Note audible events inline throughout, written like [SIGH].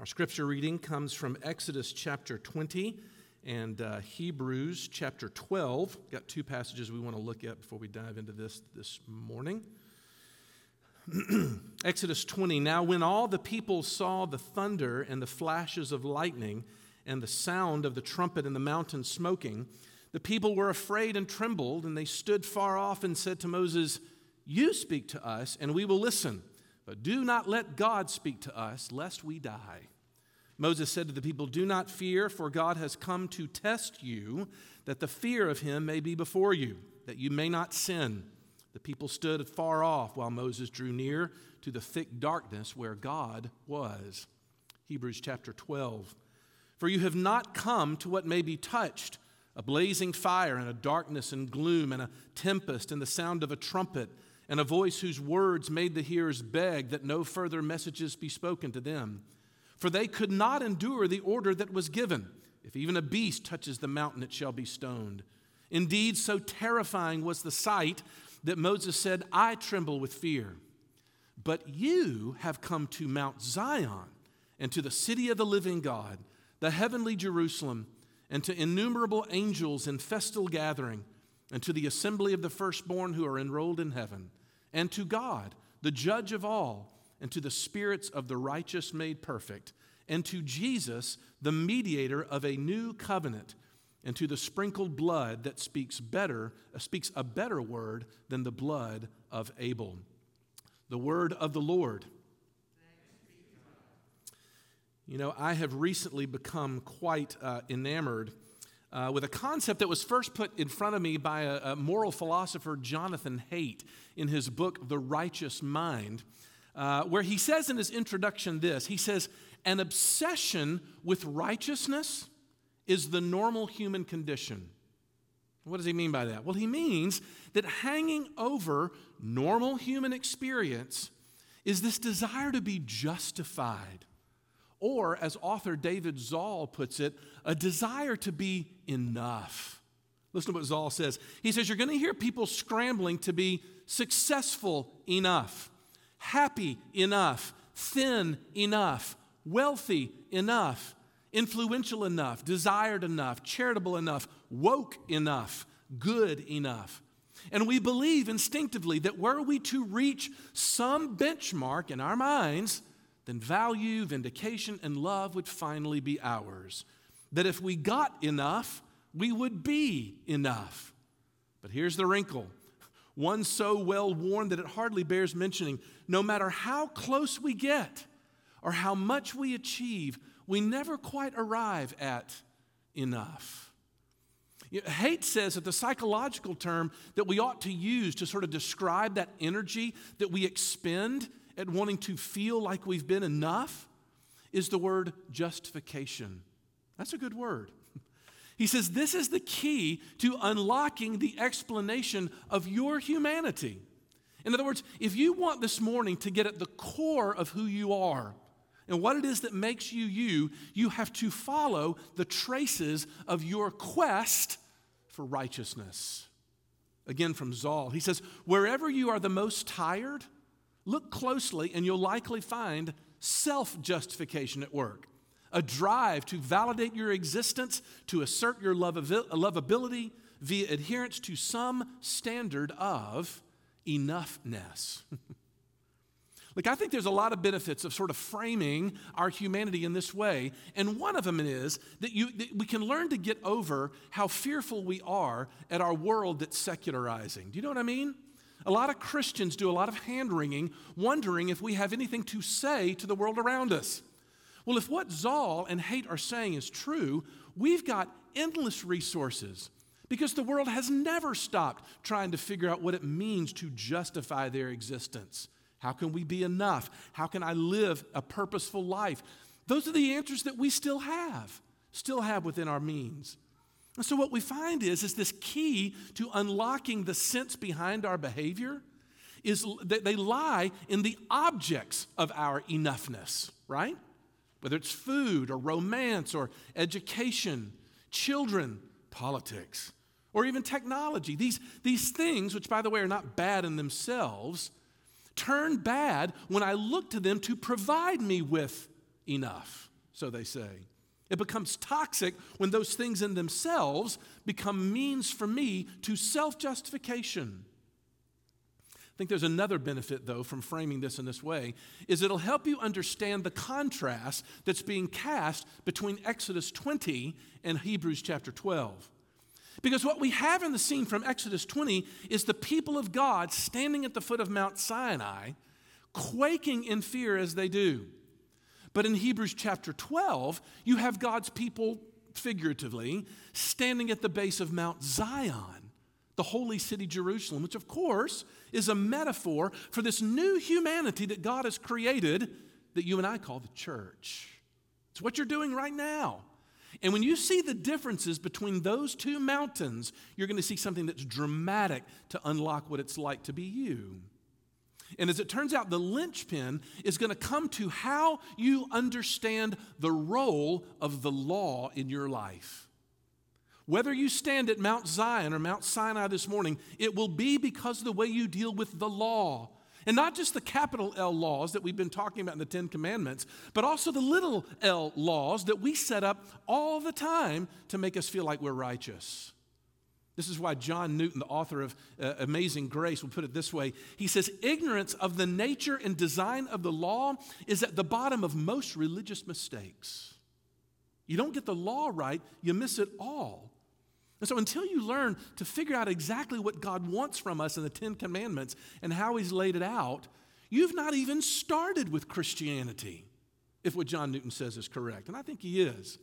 Our scripture reading comes from Exodus chapter 20 and uh, Hebrews chapter 12. Got two passages we want to look at before we dive into this this morning. [CLEARS THROAT] Exodus 20. Now, when all the people saw the thunder and the flashes of lightning and the sound of the trumpet in the mountain smoking, the people were afraid and trembled, and they stood far off and said to Moses, You speak to us, and we will listen. But do not let God speak to us, lest we die. Moses said to the people, Do not fear, for God has come to test you, that the fear of him may be before you, that you may not sin. The people stood far off while Moses drew near to the thick darkness where God was. Hebrews chapter 12. For you have not come to what may be touched a blazing fire, and a darkness and gloom, and a tempest, and the sound of a trumpet and a voice whose words made the hearers beg that no further messages be spoken to them. For they could not endure the order that was given if even a beast touches the mountain, it shall be stoned. Indeed, so terrifying was the sight that Moses said, I tremble with fear. But you have come to Mount Zion and to the city of the living God, the heavenly Jerusalem, and to innumerable angels in festal gathering, and to the assembly of the firstborn who are enrolled in heaven and to God, the judge of all, and to the spirits of the righteous made perfect, and to Jesus, the mediator of a new covenant, and to the sprinkled blood that speaks better, uh, speaks a better word than the blood of Abel. The word of the Lord. You know, I have recently become quite uh, enamored uh, with a concept that was first put in front of me by a, a moral philosopher, Jonathan Haidt, in his book, The Righteous Mind, uh, where he says in his introduction this He says, An obsession with righteousness is the normal human condition. What does he mean by that? Well, he means that hanging over normal human experience is this desire to be justified or, as author David Zahl puts it, a desire to be enough. Listen to what Zahl says. He says, You're going to hear people scrambling to be successful enough, happy enough, thin enough, wealthy enough, influential enough, desired enough, charitable enough, woke enough, good enough. And we believe instinctively that were we to reach some benchmark in our minds, then value, vindication, and love would finally be ours. That if we got enough, we would be enough. But here's the wrinkle one so well worn that it hardly bears mentioning. No matter how close we get or how much we achieve, we never quite arrive at enough. Haidt says that the psychological term that we ought to use to sort of describe that energy that we expend at wanting to feel like we've been enough is the word justification. That's a good word. [LAUGHS] He says this is the key to unlocking the explanation of your humanity. In other words, if you want this morning to get at the core of who you are and what it is that makes you you, you have to follow the traces of your quest for righteousness. Again, from Zahl, he says, wherever you are the most tired, Look closely, and you'll likely find self justification at work a drive to validate your existence, to assert your lovability via adherence to some standard of enoughness. [LAUGHS] Look, I think there's a lot of benefits of sort of framing our humanity in this way. And one of them is that, you, that we can learn to get over how fearful we are at our world that's secularizing. Do you know what I mean? A lot of Christians do a lot of hand wringing, wondering if we have anything to say to the world around us. Well, if what Zahl and hate are saying is true, we've got endless resources because the world has never stopped trying to figure out what it means to justify their existence. How can we be enough? How can I live a purposeful life? Those are the answers that we still have, still have within our means. And so what we find is, is this key to unlocking the sense behind our behavior is that they lie in the objects of our enoughness, right? Whether it's food or romance or education, children, politics, or even technology. These, these things, which by the way are not bad in themselves, turn bad when I look to them to provide me with enough, so they say. It becomes toxic when those things in themselves become means for me to self justification. I think there's another benefit, though, from framing this in this way, is it'll help you understand the contrast that's being cast between Exodus 20 and Hebrews chapter 12. Because what we have in the scene from Exodus 20 is the people of God standing at the foot of Mount Sinai, quaking in fear as they do. But in Hebrews chapter 12, you have God's people, figuratively, standing at the base of Mount Zion, the holy city Jerusalem, which of course is a metaphor for this new humanity that God has created that you and I call the church. It's what you're doing right now. And when you see the differences between those two mountains, you're going to see something that's dramatic to unlock what it's like to be you. And as it turns out, the linchpin is going to come to how you understand the role of the law in your life. Whether you stand at Mount Zion or Mount Sinai this morning, it will be because of the way you deal with the law. And not just the capital L laws that we've been talking about in the Ten Commandments, but also the little l laws that we set up all the time to make us feel like we're righteous. This is why John Newton, the author of uh, Amazing Grace, will put it this way. He says, Ignorance of the nature and design of the law is at the bottom of most religious mistakes. You don't get the law right, you miss it all. And so, until you learn to figure out exactly what God wants from us in the Ten Commandments and how He's laid it out, you've not even started with Christianity, if what John Newton says is correct. And I think he is.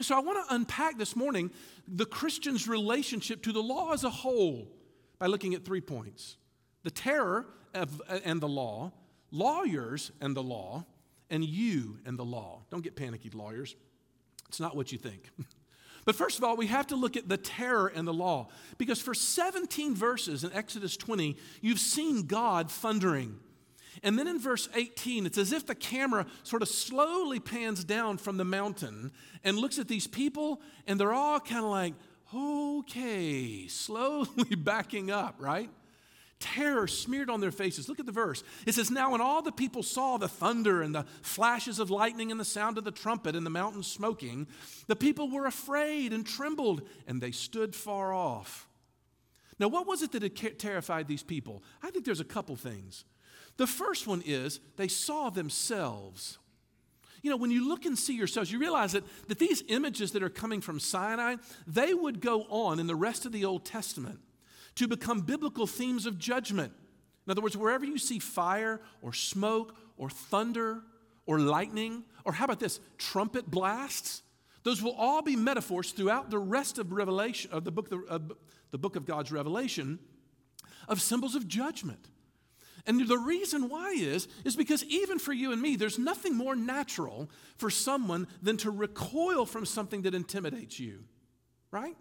So I want to unpack this morning the Christian's relationship to the law as a whole by looking at three points the terror of, and the law, lawyers and the law, and you and the law. Don't get panicky, lawyers. It's not what you think. [LAUGHS] But first of all, we have to look at the terror and the law. Because for 17 verses in Exodus 20, you've seen God thundering. And then in verse 18, it's as if the camera sort of slowly pans down from the mountain and looks at these people, and they're all kind of like, okay, slowly [LAUGHS] backing up, right? Terror smeared on their faces. Look at the verse. It says, Now when all the people saw the thunder and the flashes of lightning and the sound of the trumpet and the mountain smoking, the people were afraid and trembled, and they stood far off. Now, what was it that had terrified these people? I think there's a couple things. The first one is they saw themselves. You know, when you look and see yourselves, you realize that, that these images that are coming from Sinai, they would go on in the rest of the Old Testament to become biblical themes of judgment. In other words, wherever you see fire or smoke or thunder or lightning, or how about this, trumpet blasts, those will all be metaphors throughout the rest of Revelation, of the book, of the book of God's revelation, of symbols of judgment. And the reason why is, is because even for you and me, there's nothing more natural for someone than to recoil from something that intimidates you, right?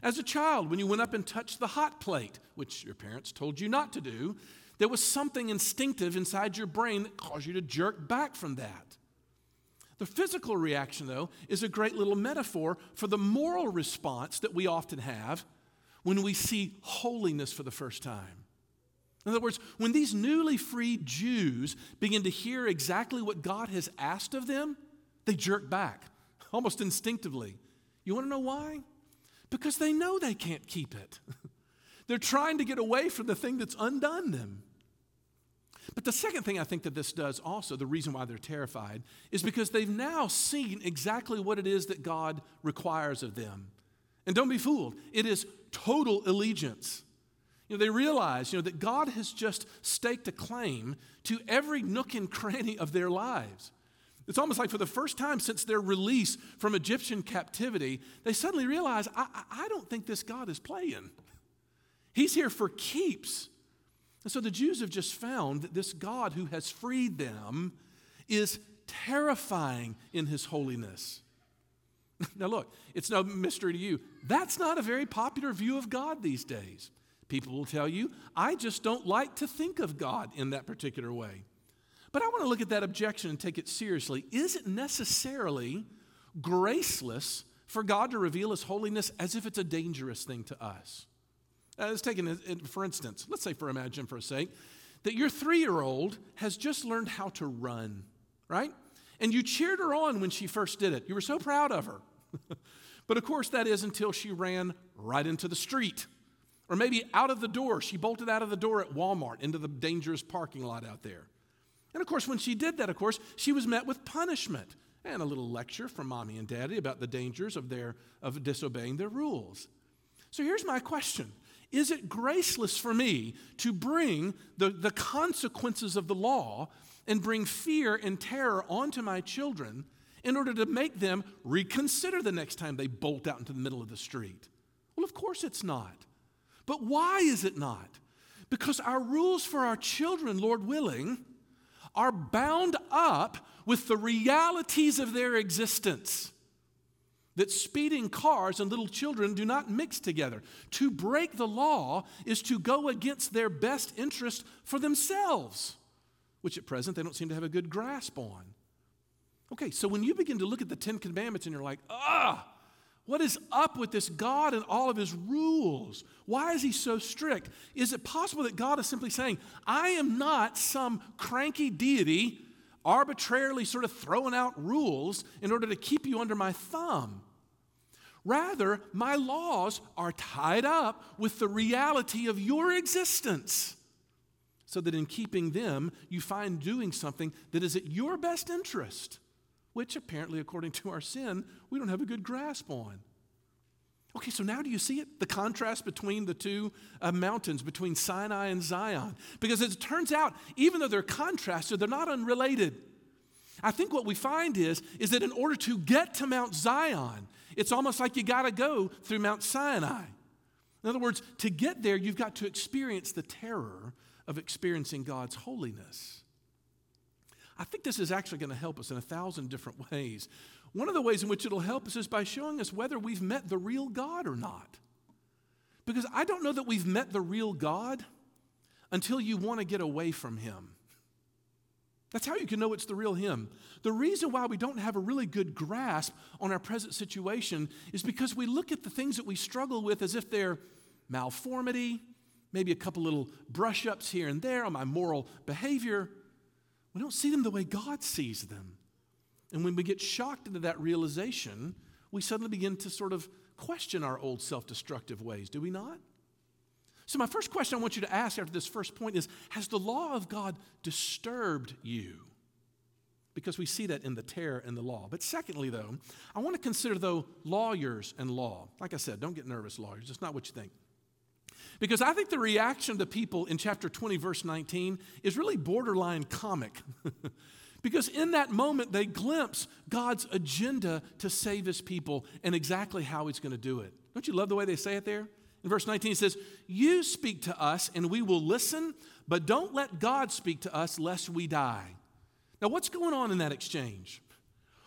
As a child, when you went up and touched the hot plate, which your parents told you not to do, there was something instinctive inside your brain that caused you to jerk back from that. The physical reaction, though, is a great little metaphor for the moral response that we often have when we see holiness for the first time. In other words, when these newly freed Jews begin to hear exactly what God has asked of them, they jerk back [LAUGHS] almost instinctively. You want to know why? Because they know they can't keep it. [LAUGHS] They're trying to get away from the thing that's undone them. But the second thing I think that this does also, the reason why they're terrified, is because they've now seen exactly what it is that God requires of them. And don't be fooled, it is total allegiance. You know, they realize, you know, that God has just staked a claim to every nook and cranny of their lives. It's almost like for the first time since their release from Egyptian captivity, they suddenly realize, I, I don't think this God is playing. He's here for keeps. And so the Jews have just found that this God who has freed them is terrifying in his holiness. [LAUGHS] Now, look, it's no mystery to you. That's not a very popular view of God these days. People will tell you, I just don't like to think of God in that particular way. But I want to look at that objection and take it seriously. Is it necessarily graceless for God to reveal His holiness as if it's a dangerous thing to us? Uh, let's take it, for instance, let's say for imagine for a sake, that your three year old has just learned how to run, right? And you cheered her on when she first did it. You were so proud of her. [LAUGHS] but of course, that is until she ran right into the street. Or maybe out of the door. She bolted out of the door at Walmart into the dangerous parking lot out there. And of course, when she did that, of course, she was met with punishment and a little lecture from mommy and daddy about the dangers of, their, of disobeying their rules. So here's my question Is it graceless for me to bring the, the consequences of the law and bring fear and terror onto my children in order to make them reconsider the next time they bolt out into the middle of the street? Well, of course it's not. But why is it not? Because our rules for our children, Lord willing, are bound up with the realities of their existence. That speeding cars and little children do not mix together. To break the law is to go against their best interest for themselves which at present they don't seem to have a good grasp on. Okay, so when you begin to look at the Ten Commandments and you're like, ah, what is up with this God and all of his rules? Why is he so strict? Is it possible that God is simply saying, I am not some cranky deity arbitrarily sort of throwing out rules in order to keep you under my thumb? Rather, my laws are tied up with the reality of your existence so that in keeping them, you find doing something that is at your best interest, which apparently, according to our sin, we don't have a good grasp on. Okay, so now do you see it? The contrast between the two uh, mountains, between Sinai and Zion. Because as it turns out, even though they're contrasted, they're not unrelated. I think what we find is, is that in order to get to Mount Zion, it's almost like you got to go through Mount Sinai. In other words, to get there, you've got to experience the terror of experiencing God's holiness. I think this is actually going to help us in a thousand different [LAUGHS] ways. One of the ways in which it'll help us is by showing us whether we've met the real God or not. Because I don't know that we've met the real God until you want to get away from Him. That's how you can know it's the real Him. The reason why we don't have a really good grasp on our present situation is because we look at the things that we struggle with as if they're malformity, maybe a couple little brush ups here and there on my moral behavior. We don't see them the way God sees them. And when we get shocked into that realization, we suddenly begin to sort of question our old self destructive ways, do we not? So, my first question I want you to ask after this first point is Has the law of God disturbed you? Because we see that in the terror and the law. But secondly, though, I want to consider, though, lawyers and law. Like I said, don't get nervous, lawyers. It's not what you think. Because I think the reaction to people in chapter 20, verse 19, is really borderline comic. [LAUGHS] because in that moment, they glimpse God's agenda to save his people and exactly how he's going to do it. Don't you love the way they say it there? In verse 19, it says, You speak to us and we will listen, but don't let God speak to us lest we die. Now, what's going on in that exchange?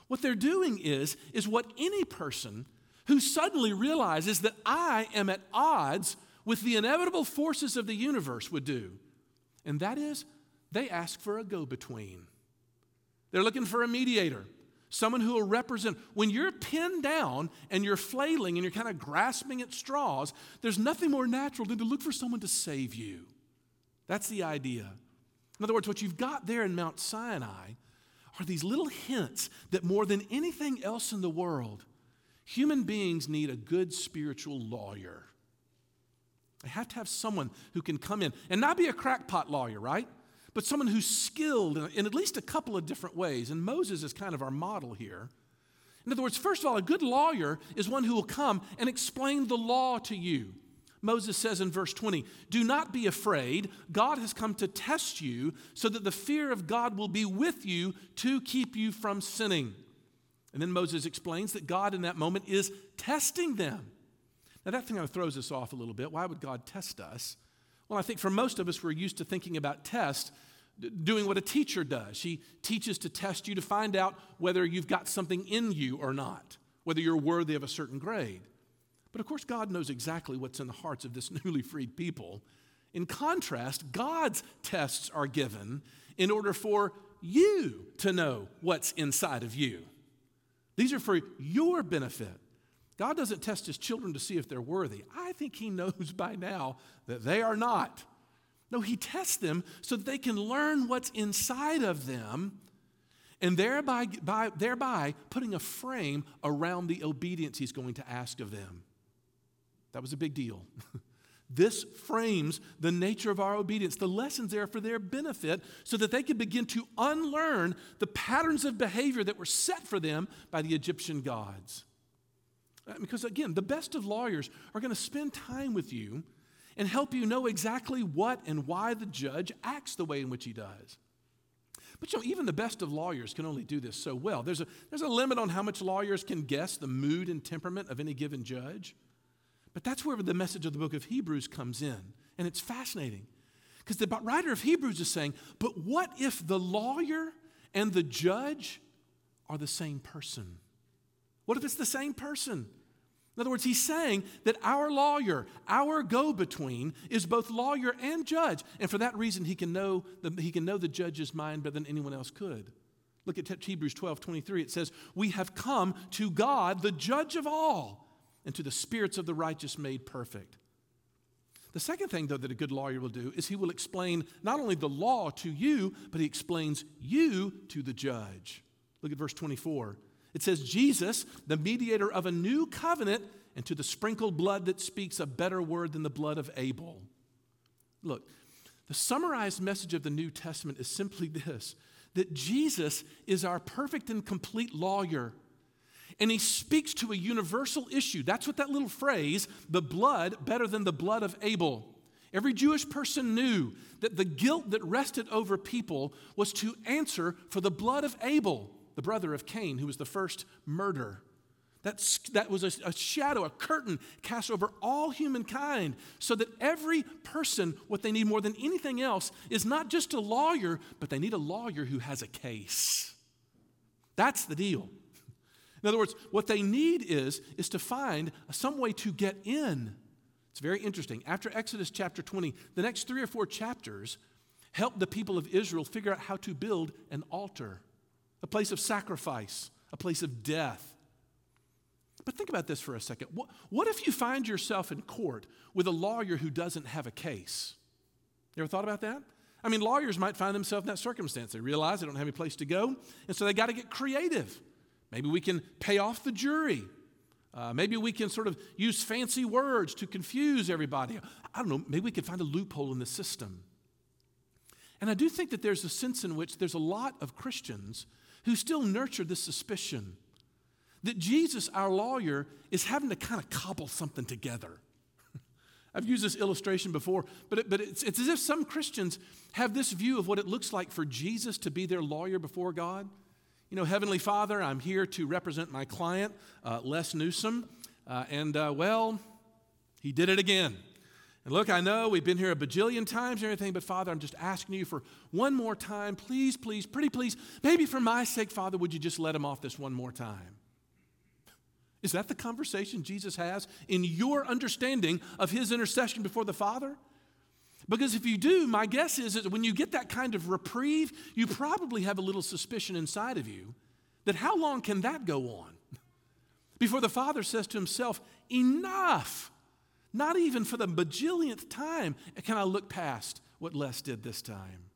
What they're doing is, is what any person who suddenly realizes that I am at odds with the inevitable forces of the universe would do. And that is, they ask for a go between. They're looking for a mediator, someone who will represent. When you're pinned down and you're flailing and you're kind of grasping at straws, there's nothing more natural than to look for someone to save you. That's the idea. In other words, what you've got there in Mount Sinai are these little hints that more than anything else in the world, human beings need a good spiritual lawyer they have to have someone who can come in and not be a crackpot lawyer, right? But someone who's skilled in, at least a couple of different ways. And Moses is kind of our model here. In other words, first of all, a good lawyer is one who will come and explain the law to you. Moses says in verse 20, Do not be afraid. God has come to test you so that the fear of God will be with you to keep you from sinning. And then Moses explains that God in that moment is testing them. Now, that kind of throws us off a little bit. Why would God test us? Well, I think for most of us, we're used to thinking about tests doing what a teacher does. She teaches to test you to find out whether you've got something in you or not, whether you're worthy of a certain grade. But of course, God knows exactly what's in the hearts of this [LAUGHS] newly freed people. In contrast, God's tests are given in order for you to know what's inside of you. These are for your benefit. God doesn't test his children to see if they're worthy. I think he [LAUGHS] knows by now that they are not. No, he tests them so that they can learn what's inside of them and thereby, by, thereby putting a frame around the obedience he's going to ask of them. That was a big deal. [LAUGHS] this frames the nature of our obedience. The lessons there for their benefit so that they could begin to unlearn the patterns of behavior that were set for them by the Egyptian gods. Uh, because again, the best of lawyers are going to spend time with you and help you know exactly what and why the judge acts the way in which he does. But you know, even the best of lawyers can only do this so well. There's a, there's a limit on how much lawyers can guess the mood and temperament of any given judge. But that's where the message of the book of Hebrews comes in. And it's fascinating because the writer of Hebrews is saying, but what if the lawyer and the judge are the same person? What if it's the same person? In other words, he's saying that our lawyer, our go between, is both lawyer and judge. And for that reason, he can, know the, he can know the judge's mind better than anyone else could. Look at Hebrews 12 23. It says, We have come to God, the judge of all, and to the spirits of the righteous made perfect. The second thing, though, that a good lawyer will do is he will explain not only the law to you, but he explains you to the judge. Look at verse 24. It says, Jesus, the mediator of a new covenant, and to the sprinkled blood that speaks a better word than the blood of Abel. Look, the summarized message of the New Testament is simply this that Jesus is our perfect and complete lawyer. And he speaks to a universal issue. That's what that little phrase, the blood better than the blood of Abel. Every Jewish person knew that the guilt that rested over people was to answer for the blood of Abel the brother of Cain, who was the first murderer. That's, that was a, a shadow, a curtain cast over all humankind, so that every person, what they need more than anything else, is not just a lawyer, but they need a lawyer who has a case. That's the deal. In other words, what they need is, is to find some way to get in. It's very interesting. After Exodus chapter 20, the next three or four chapters help the people of Israel figure out how to build an altar a place of sacrifice, a place of death. But think about this for a second. What, what if you find yourself in court with a lawyer who doesn't have a case? You ever thought about that? I mean, lawyers might find themselves in that circumstance. They realize they don't have any place to go, and so they got to get creative. Maybe we can pay off the jury. Uh, maybe we can sort of use fancy words to confuse everybody. I don't know, maybe we could find a loophole in the system. And I do think that there's a sense in which there's a lot of Christians who still nurture this suspicion that Jesus, our lawyer, is having to kind of cobble something together. [LAUGHS] I've used this illustration before, but, it, but it's, it's as if some Christians have this view of what it looks like for Jesus to be their lawyer before God. You know, Heavenly Father, I'm here to represent my client, uh, Les Newsom, uh, and uh, well, he did it again. And look, I know we've been here a bajillion times and everything, but Father, I'm just asking you for one more time. Please, please, pretty please, maybe for my sake, Father, would you just let him off this one more time? Is that the conversation Jesus has in your understanding of his intercession before the Father? Because if you do, my guess is that when you get that kind of reprieve, you probably have a little suspicion inside of you that how long can that go on? [LAUGHS] Before the Father says to himself, Enough. Not even for the bajillionth time can I look past what Les did this time.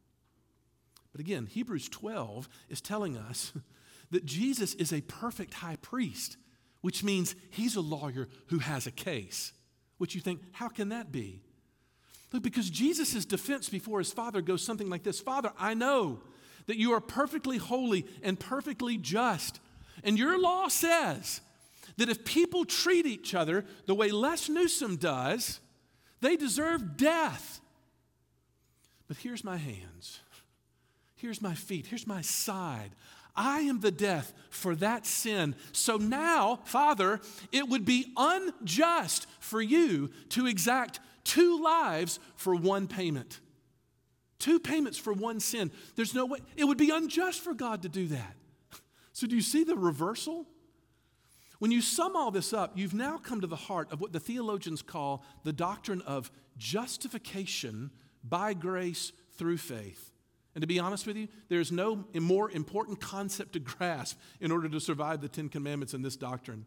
But again, Hebrews 12 is telling us [LAUGHS] that Jesus is a perfect high priest, which means he's a lawyer who has a case. Which you think, how can that be? Look, because Jesus' defense before his father goes something like this Father, I know that you are perfectly holy and perfectly just. And your law says that if people treat each other the way Les Newsom does, they deserve death. But here's my hands, here's my feet, here's my side. I am the death for that sin. So now, Father, it would be unjust for you to exact two lives for one payment. Two payments for one sin. There's no way, it would be unjust for God to do that. So, do you see the reversal? When you sum all this up, you've now come to the heart of what the theologians call the doctrine of justification by grace through faith. And to be honest with you, there's no more important concept to grasp in order to survive the Ten Commandments in this doctrine.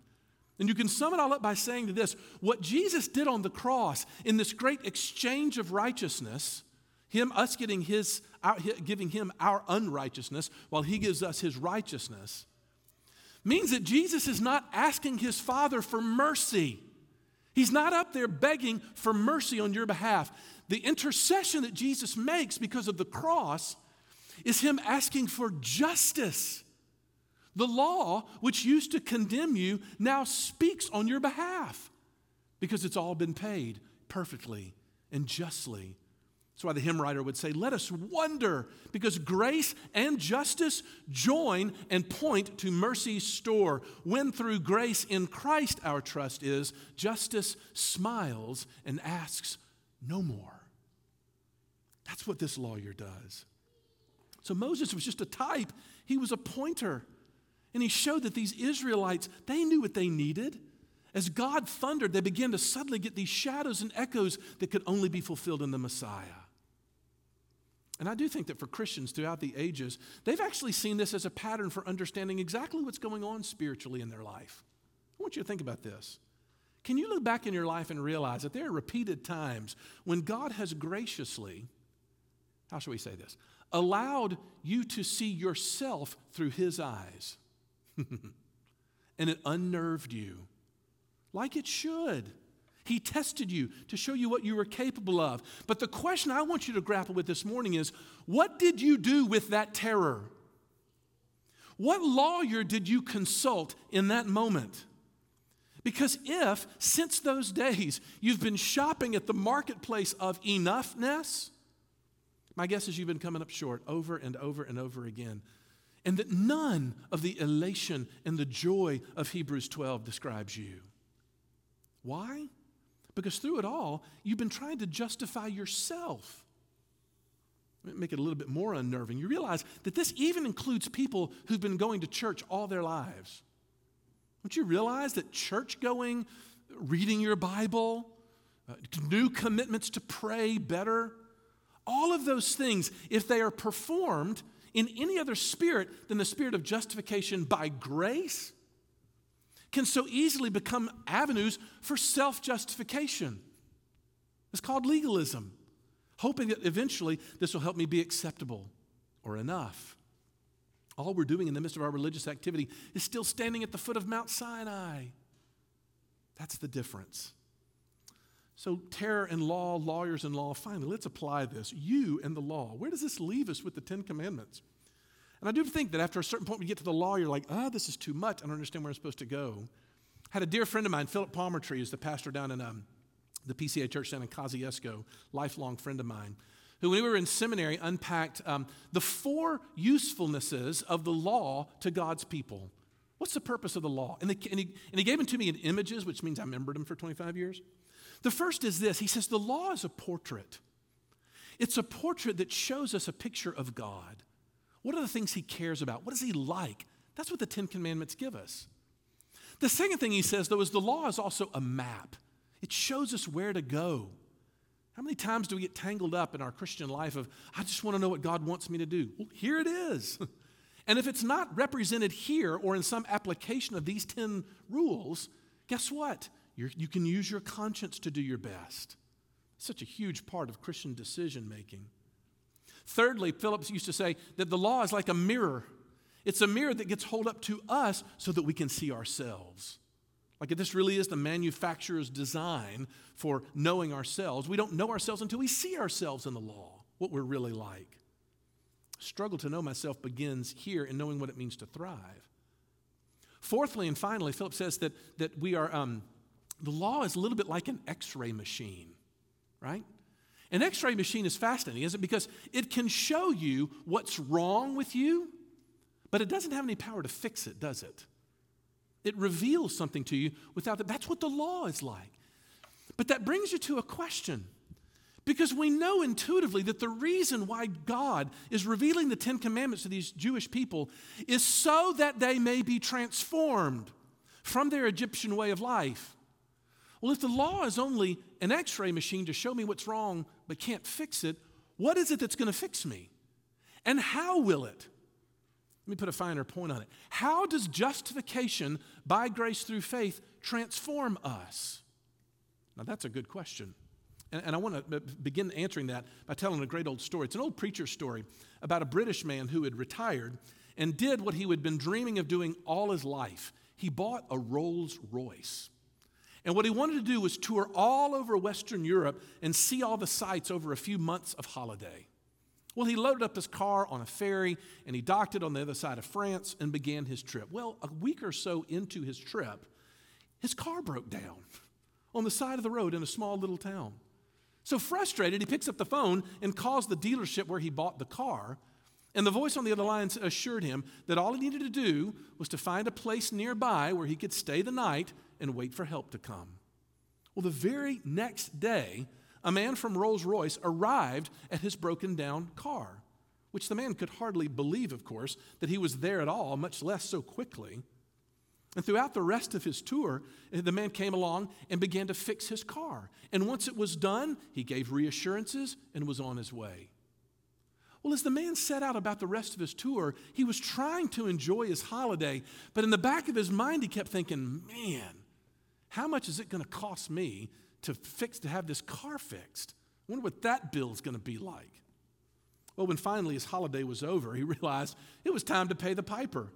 And you can sum it all up by saying to this what Jesus did on the cross in this great exchange of righteousness, him, us getting his, our, giving him our unrighteousness while he gives us his righteousness, means that Jesus is not asking his Father for mercy. He's not up there begging for mercy on your behalf. The intercession that Jesus makes because of the cross is him asking for justice. The law, which used to condemn you, now speaks on your behalf because it's all been paid perfectly and justly that's why the hymn writer would say, Let us wonder, because grace and justice join and point to mercy's store. When through grace in Christ our trust is, justice smiles and asks no more. That's what this lawyer does. So Moses was just a type, he was a pointer. And he showed that these Israelites, they knew what they needed. As God thundered, they began to suddenly get these shadows and echoes that could only be fulfilled in the Messiah. And I do think that for Christians throughout the ages, they've actually seen this as a pattern for understanding exactly what's going on spiritually in their life. I want you to think about this. Can you look back in your life and realize that there are repeated times when God has graciously, how shall we say this, allowed you to see yourself through His eyes? [LAUGHS] and it unnerved you, like it should. He tested you to show you what you were capable of. But the question I want you to grapple with this morning is what did you do with that terror? What lawyer did you consult in that moment? Because if, since those days, you've been shopping at the marketplace of enoughness, my guess is you've been coming up short over and over and over again. And that none of the elation and the joy of Hebrews 12 describes you. Why? Because through it all, you've been trying to justify yourself. Make it a little bit more unnerving. You realize that this even includes people who've been going to church all their lives. Don't you realize that church going, reading your Bible, uh, new commitments to pray better, all of those things, if they are performed in any other spirit than the spirit of justification by grace, can so easily become avenues for self justification. It's called legalism, hoping that eventually this will help me be acceptable or enough. All we're doing in the midst of our religious activity is still standing at the foot of Mount Sinai. That's the difference. So, terror and law, lawyers and law, finally, let's apply this. You and the law. Where does this leave us with the Ten Commandments? And I do think that after a certain point, we get to the law, you're like, oh, this is too much. I don't understand where I'm supposed to go. I had a dear friend of mine, Philip Palmertree, is the pastor down in um, the PCA church down in Kosciusko, lifelong friend of mine, who, when we were in seminary, unpacked um, the four usefulnesses of the law to God's people. What's the purpose of the law? And, the, and, he, and he gave them to me in images, which means I remembered them for 25 years. The first is this He says, the law is a portrait. It's a portrait that shows us a picture of God. What are the things he cares about? What is he like? That's what the Ten Commandments give us. The second thing he says, though, is the law is also a map. It shows us where to go. How many times do we get tangled up in our Christian life of, I just want to know what God wants me to do? Well, here it is. [LAUGHS] and if it's not represented here or in some application of these 10 rules, guess what? You're, you can use your conscience to do your best. Such a huge part of Christian decision making. Thirdly, Phillips used to say that the law is like a mirror. It's a mirror that gets held up to us so that we can see ourselves. Like this really is the manufacturer's design for knowing ourselves, we don't know ourselves until we see ourselves in the law, what we're really like. Struggle to know myself begins here in knowing what it means to thrive. Fourthly and finally, Philip says that, that we are, um, the law is a little bit like an x ray machine, right? An x ray machine is fascinating, isn't it? Because it can show you what's wrong with you, but it doesn't have any power to fix it, does it? It reveals something to you without that. That's what the law is like. But that brings you to a question. Because we know intuitively that the reason why God is revealing the Ten Commandments to these Jewish people is so that they may be transformed from their Egyptian way of life well, if the law is only an x ray machine to show me what's wrong but can't fix it, what is it that's going to fix me? And how will it? Let me put a finer point on it. How does justification by grace through faith transform us? Now, that's a good question. And, I want to begin answering that by telling a great old story. It's an old preacher story about a British man who had retired and did what he had been dreaming of doing all his life. He bought a Rolls Royce. And what he wanted to do was tour all over Western Europe and see all the sights over a few months of holiday. Well, he loaded up his car on a ferry and he docked it on the other side of France and began his trip. Well, a week or so into his trip, his car broke down on the side of the road in a small little town. So frustrated, he picks up the phone and calls the dealership where he bought the car. And the voice on the other line assured him that all he needed to do was to find a place nearby where he could stay the night and wait for help to come. Well, the very next day, a man from Rolls Royce arrived at his broken down car, which the man could hardly believe, of course, that he was there at all, much less so quickly. And throughout the rest of his tour, eh, the man came along and began to fix his car. And once it was done, he gave reassurances and was on his way. Well, as the man set out about the rest of his tour, he was trying to enjoy his holiday, but in the back of his mind, he kept thinking, man, how much is it going to cost me to fix to have this car fixed? I wonder what that bill's going to be like. Well, when finally his holiday was over, he [LAUGHS] realized it was time to pay the piper.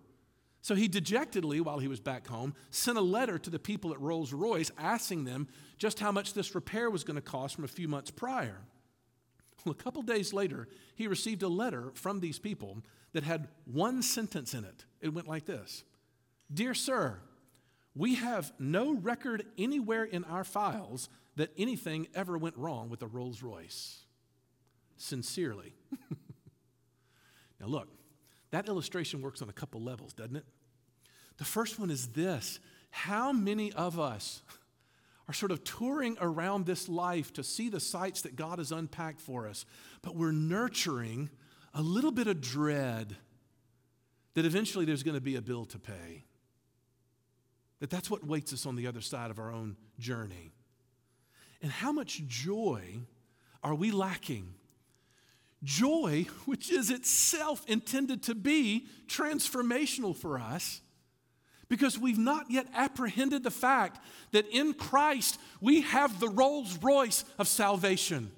So he dejectedly, while he was back home, sent a letter to the people at Rolls Royce asking them just how much this repair was going to cost from a few months prior. Well, a couple days later, he received a letter from these people that had one sentence in it. It went like this Dear Sir, we have no record anywhere in our files that anything ever went wrong with a Rolls Royce. Sincerely. [LAUGHS] now, look, that illustration works on a couple levels, doesn't it? The first one is this How many of us are sort of touring around this life to see the sights that God has unpacked for us, but we're nurturing a little bit of dread that eventually there's going to be a bill to pay? That that's what waits us on the other side of our own journey. And how much joy are we lacking Joy, [LAUGHS] which is itself intended to be transformational for us, because we've not yet apprehended the fact that in Christ we have the Rolls Royce of salvation.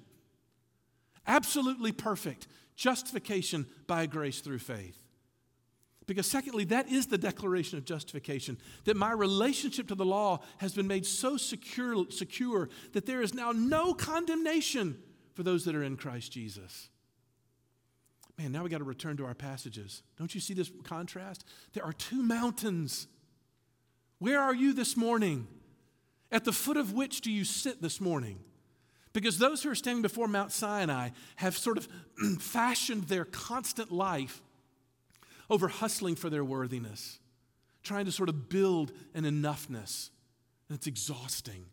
Absolutely perfect justification by grace through faith. Because, secondly, that is the declaration of justification that my relationship to the law has been made so secure, secure that there is now no condemnation for those that are in Christ Jesus. Man, now we got to return to our passages. Don't you see this contrast? There are two mountains. Where are you this morning? At the foot of which do you sit this morning? Because those who are standing before Mount Sinai have sort of [CLEARS THROAT] fashioned their constant life over hustling for their worthiness, trying to sort of build an enoughness. And it's exhausting.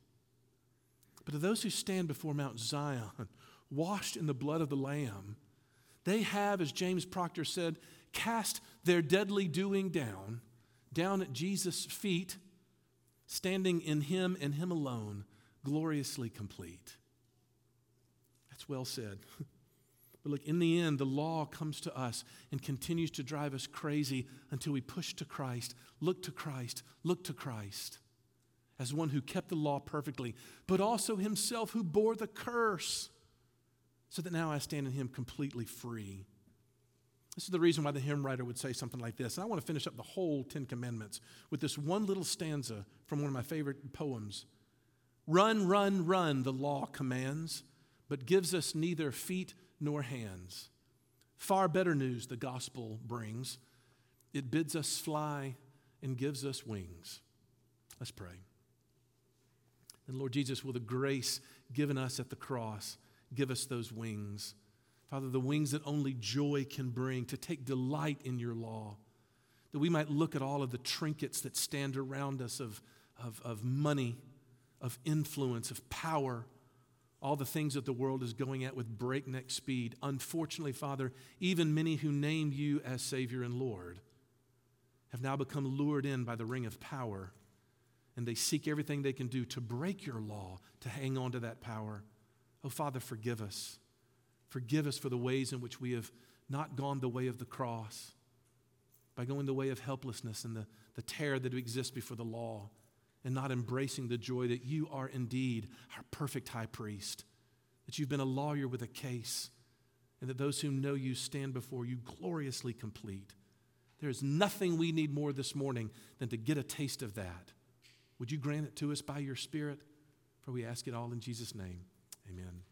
But to those who stand before Mount Zion, [LAUGHS] washed in the blood of the Lamb, they have, as James Procter said, cast their deadly doing down, down at Jesus' feet, standing in Him and Him alone, gloriously complete. That's well said. [LAUGHS] But look, in the end, the law comes to us and continues to drive us crazy until we push to Christ, look to Christ, look to Christ as one who kept the law perfectly, but also himself who bore the curse so that now I stand in him completely free. This is the reason why the hymn writer would say something like this. And I want to finish up the whole Ten Commandments with this one little stanza from one of my favorite poems. Run, run, run, the law commands, but gives us neither feet nor hands. Far better news the gospel brings. It bids us fly and gives us wings. Let's pray. And Lord Jesus, will the grace given us at the cross give us those wings. Father, the wings that only joy can bring, to take delight in your law, that we might look at all of the trinkets that stand around us of, of, of money, of influence, of power, all the things that the world is going at with breakneck speed. Unfortunately, Father, even many who name you as Savior and Lord have now become lured in by the ring of power, and they seek everything they can do to break your law, to hang on to that power. Oh, Father, forgive us. Forgive us for the ways in which we have not gone the way of the cross, by going the way of helplessness and the, the terror that exists before the law, and not embracing the joy that you are indeed our perfect high priest, that you've been a lawyer with a case, and that those who know you stand before you gloriously complete. There is nothing we need more this morning than to get a taste of that. Would you grant it to us by your Spirit? For we ask it all in Jesus' name. Amen.